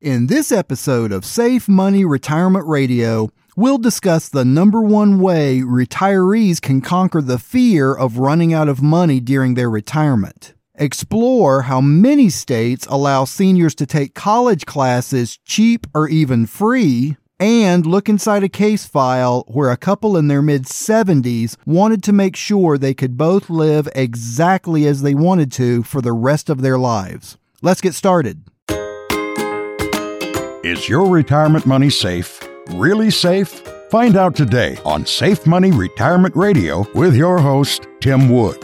In this episode of Safe Money Retirement Radio, we'll discuss the number one way retirees can conquer the fear of running out of money during their retirement. Explore how many states allow seniors to take college classes cheap or even free and look inside a case file where a couple in their mid 70s wanted to make sure they could both live exactly as they wanted to for the rest of their lives. Let's get started. Is your retirement money safe? Really safe? Find out today on Safe Money Retirement Radio with your host, Tim Wood.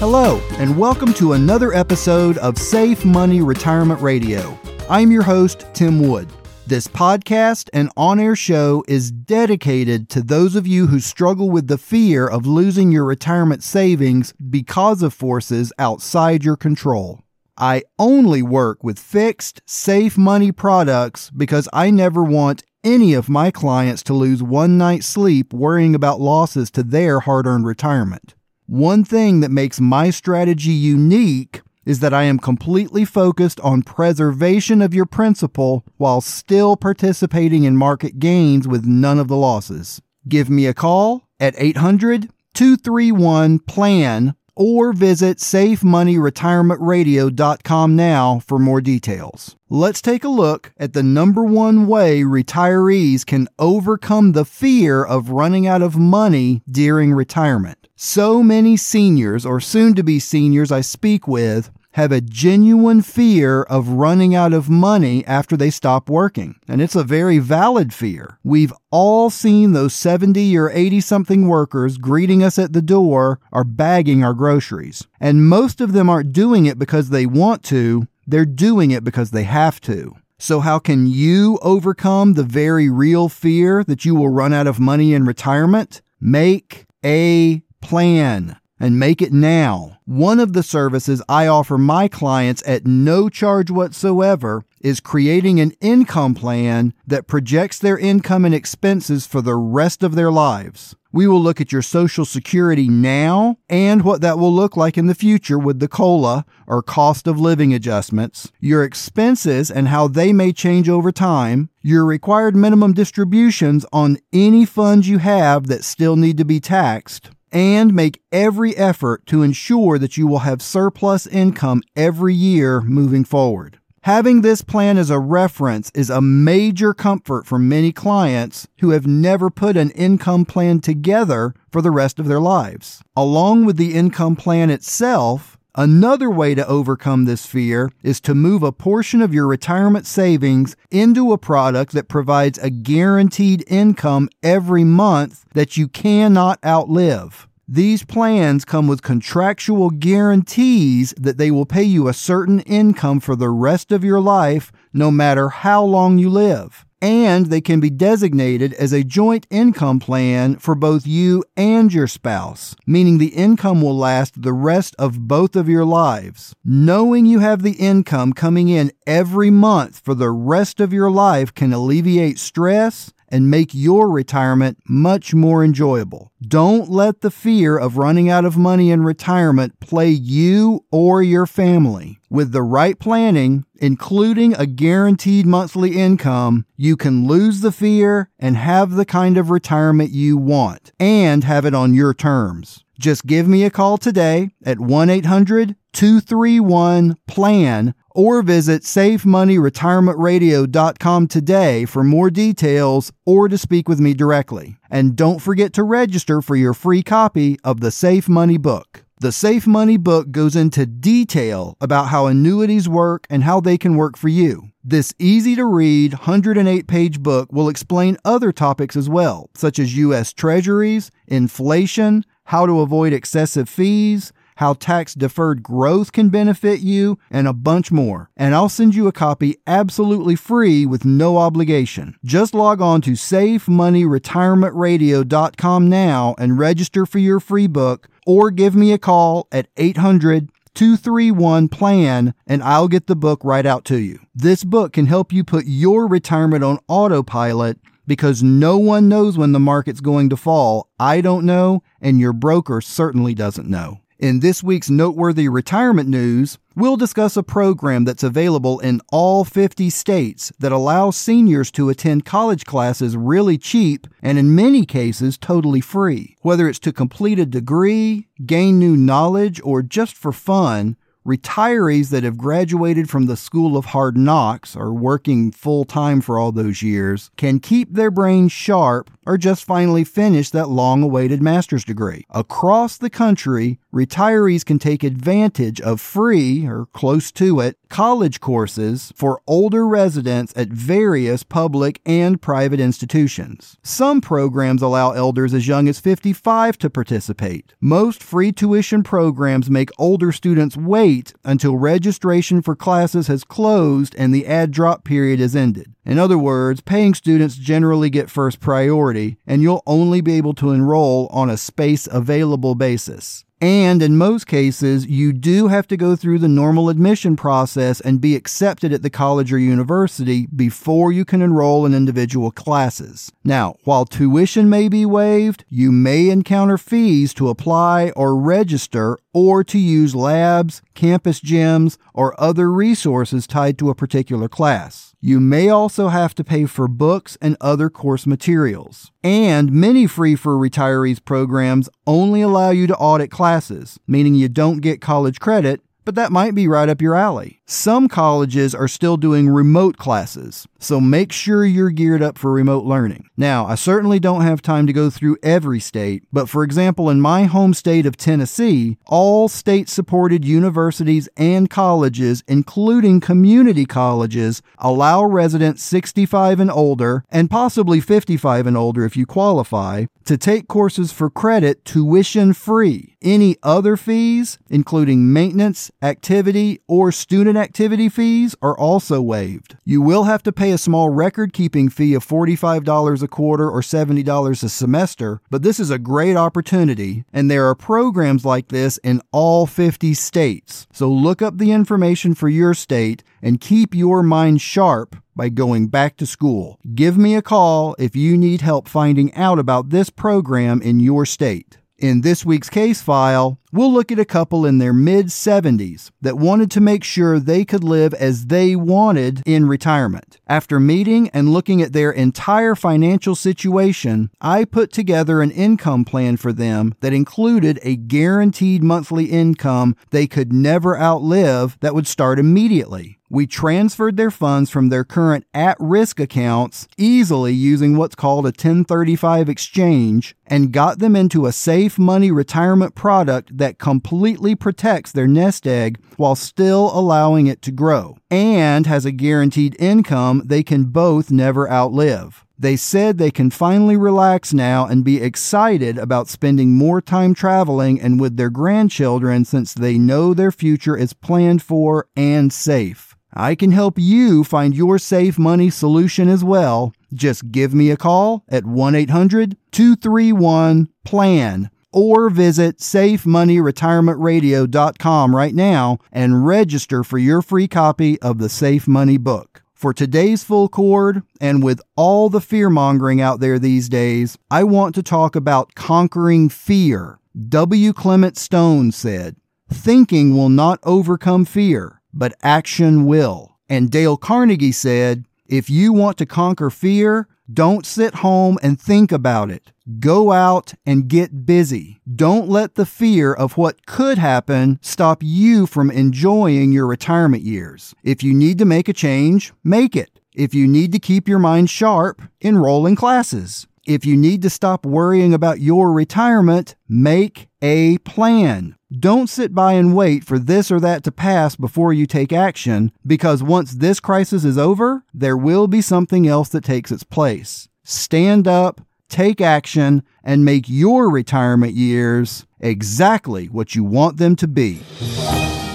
Hello, and welcome to another episode of Safe Money Retirement Radio. I'm your host, Tim Wood. This podcast and on air show is dedicated to those of you who struggle with the fear of losing your retirement savings because of forces outside your control. I only work with fixed, safe money products because I never want any of my clients to lose one night's sleep worrying about losses to their hard earned retirement. One thing that makes my strategy unique is that I am completely focused on preservation of your principal while still participating in market gains with none of the losses. Give me a call at 800 231 PLAN or visit safemoneyretirementradio.com now for more details. Let's take a look at the number one way retirees can overcome the fear of running out of money during retirement. So many seniors or soon to be seniors I speak with have a genuine fear of running out of money after they stop working. And it's a very valid fear. We've all seen those 70 or 80 something workers greeting us at the door or bagging our groceries. And most of them aren't doing it because they want to, they're doing it because they have to. So, how can you overcome the very real fear that you will run out of money in retirement? Make a plan and make it now. One of the services I offer my clients at no charge whatsoever is creating an income plan that projects their income and expenses for the rest of their lives. We will look at your Social Security now and what that will look like in the future with the COLA or cost of living adjustments, your expenses and how they may change over time, your required minimum distributions on any funds you have that still need to be taxed, and make every effort to ensure that you will have surplus income every year moving forward. Having this plan as a reference is a major comfort for many clients who have never put an income plan together for the rest of their lives. Along with the income plan itself, Another way to overcome this fear is to move a portion of your retirement savings into a product that provides a guaranteed income every month that you cannot outlive. These plans come with contractual guarantees that they will pay you a certain income for the rest of your life, no matter how long you live and they can be designated as a joint income plan for both you and your spouse, meaning the income will last the rest of both of your lives. Knowing you have the income coming in every month for the rest of your life can alleviate stress and make your retirement much more enjoyable. Don't let the fear of running out of money in retirement play you or your family. With the right planning, including a guaranteed monthly income, you can lose the fear and have the kind of retirement you want and have it on your terms. Just give me a call today at 1 800 231 PLAN or visit safemoneyretirementradio.com today for more details or to speak with me directly. And don't forget to register for your free copy of the Safe Money book. The Safe Money book goes into detail about how annuities work and how they can work for you. This easy to read 108 page book will explain other topics as well, such as U.S. Treasuries, inflation, how to avoid excessive fees, how tax deferred growth can benefit you, and a bunch more. And I'll send you a copy absolutely free with no obligation. Just log on to safemoneyretirementradio.com now and register for your free book or give me a call at 800 231 plan and I'll get the book right out to you. This book can help you put your retirement on autopilot because no one knows when the market's going to fall. I don't know, and your broker certainly doesn't know. In this week's noteworthy retirement news, we'll discuss a program that's available in all 50 states that allows seniors to attend college classes really cheap and in many cases totally free. Whether it's to complete a degree, gain new knowledge, or just for fun, retirees that have graduated from the School of Hard Knocks or working full time for all those years can keep their brains sharp or just finally finish that long awaited master's degree. Across the country, retirees can take advantage of free or close to it college courses for older residents at various public and private institutions. Some programs allow elders as young as 55 to participate. Most free tuition programs make older students wait until registration for classes has closed and the add drop period is ended. In other words, paying students generally get first priority, and you'll only be able to enroll on a space available basis. And in most cases, you do have to go through the normal admission process and be accepted at the college or university before you can enroll in individual classes. Now, while tuition may be waived, you may encounter fees to apply or register or to use labs, campus gyms, or other resources tied to a particular class. You may also have to pay for books and other course materials. And many free for retirees programs only allow you to audit classes, meaning you don't get college credit, but that might be right up your alley. Some colleges are still doing remote classes, so make sure you're geared up for remote learning. Now, I certainly don't have time to go through every state, but for example, in my home state of Tennessee, all state supported universities and colleges, including community colleges, allow residents 65 and older, and possibly 55 and older if you qualify, to take courses for credit tuition free. Any other fees, including maintenance, activity, or student activity fees are also waived. You will have to pay a small record keeping fee of $45 a quarter or $70 a semester, but this is a great opportunity, and there are programs like this in all 50 states. So look up the information for your state and keep your mind sharp by going back to school. Give me a call if you need help finding out about this program in your state. In this week's case file, we'll look at a couple in their mid 70s that wanted to make sure they could live as they wanted in retirement. After meeting and looking at their entire financial situation, I put together an income plan for them that included a guaranteed monthly income they could never outlive that would start immediately. We transferred their funds from their current at risk accounts easily using what's called a 1035 exchange and got them into a safe money retirement product that completely protects their nest egg while still allowing it to grow and has a guaranteed income they can both never outlive. They said they can finally relax now and be excited about spending more time traveling and with their grandchildren since they know their future is planned for and safe. I can help you find your safe money solution as well. Just give me a call at 1 800 231 PLAN or visit safemoneyretirementradio.com right now and register for your free copy of the Safe Money book. For today's full chord, and with all the fear mongering out there these days, I want to talk about conquering fear. W. Clement Stone said, Thinking will not overcome fear but action will. And Dale Carnegie said, if you want to conquer fear, don't sit home and think about it. Go out and get busy. Don't let the fear of what could happen stop you from enjoying your retirement years. If you need to make a change, make it. If you need to keep your mind sharp, enroll in classes. If you need to stop worrying about your retirement, make a plan. Don't sit by and wait for this or that to pass before you take action, because once this crisis is over, there will be something else that takes its place. Stand up, take action, and make your retirement years exactly what you want them to be.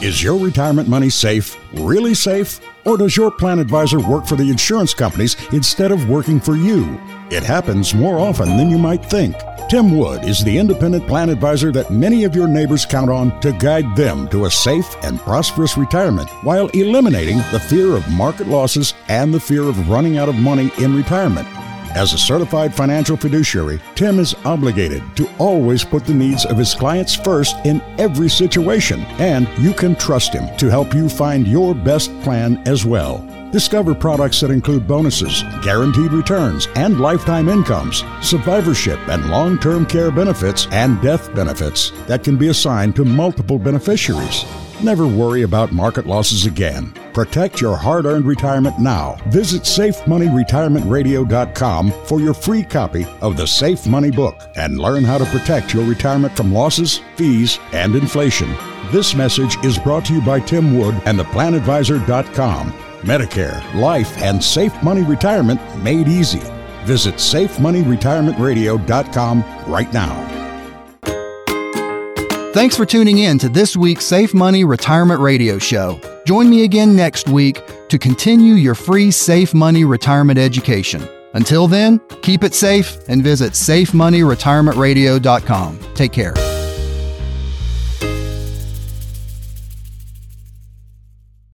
Is your retirement money safe? Really safe? Or does your plan advisor work for the insurance companies instead of working for you? It happens more often than you might think. Tim Wood is the independent plan advisor that many of your neighbors count on to guide them to a safe and prosperous retirement while eliminating the fear of market losses and the fear of running out of money in retirement. As a certified financial fiduciary, Tim is obligated to always put the needs of his clients first in every situation, and you can trust him to help you find your best plan as well. Discover products that include bonuses, guaranteed returns, and lifetime incomes, survivorship and long term care benefits, and death benefits that can be assigned to multiple beneficiaries. Never worry about market losses again. Protect your hard earned retirement now. Visit SafeMoneyRetirementRadio.com for your free copy of the Safe Money book and learn how to protect your retirement from losses, fees, and inflation. This message is brought to you by Tim Wood and theplanadvisor.com. Medicare, life, and safe money retirement made easy. Visit SafeMoneyRetirementRadio.com right now. Thanks for tuning in to this week's Safe Money Retirement Radio Show. Join me again next week to continue your free Safe Money Retirement education. Until then, keep it safe and visit SafeMoneyRetirementRadio.com. Take care.